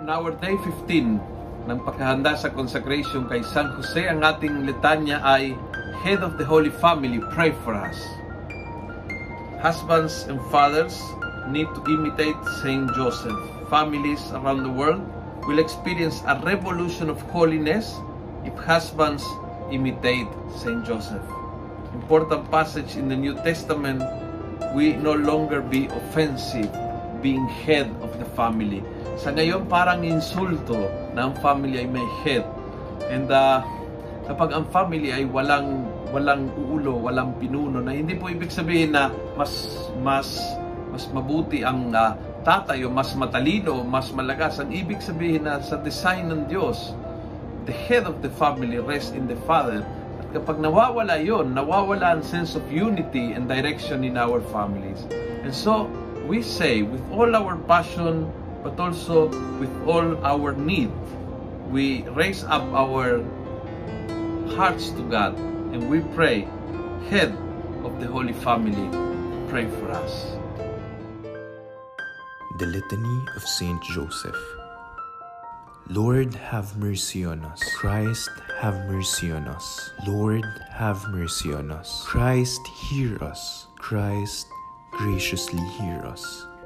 in our day 15 ng pagkahanda sa consecration kay San Jose, ang ating litanya ay Head of the Holy Family, pray for us. Husbands and fathers need to imitate Saint Joseph. Families around the world will experience a revolution of holiness if husbands imitate Saint Joseph. Important passage in the New Testament, we no longer be offensive being head of the family. Sa ngayon, parang insulto na ang family ay may head. And uh, kapag ang family ay walang walang ulo, walang pinuno, na hindi po ibig sabihin na mas mas mas mabuti ang uh, tatay o mas matalino mas malagas. Ang ibig sabihin na sa design ng Diyos, the head of the family rests in the father. At kapag nawawala yon, nawawala ang sense of unity and direction in our families. And so, we say with all our passion, but also with all our need, we raise up our hearts to God and we pray, Head of the Holy Family, pray for us. The Litany of Saint Joseph. Lord, have mercy on us. Christ, have mercy on us. Lord, have mercy on us. Christ, hear us. Christ, graciously hear us.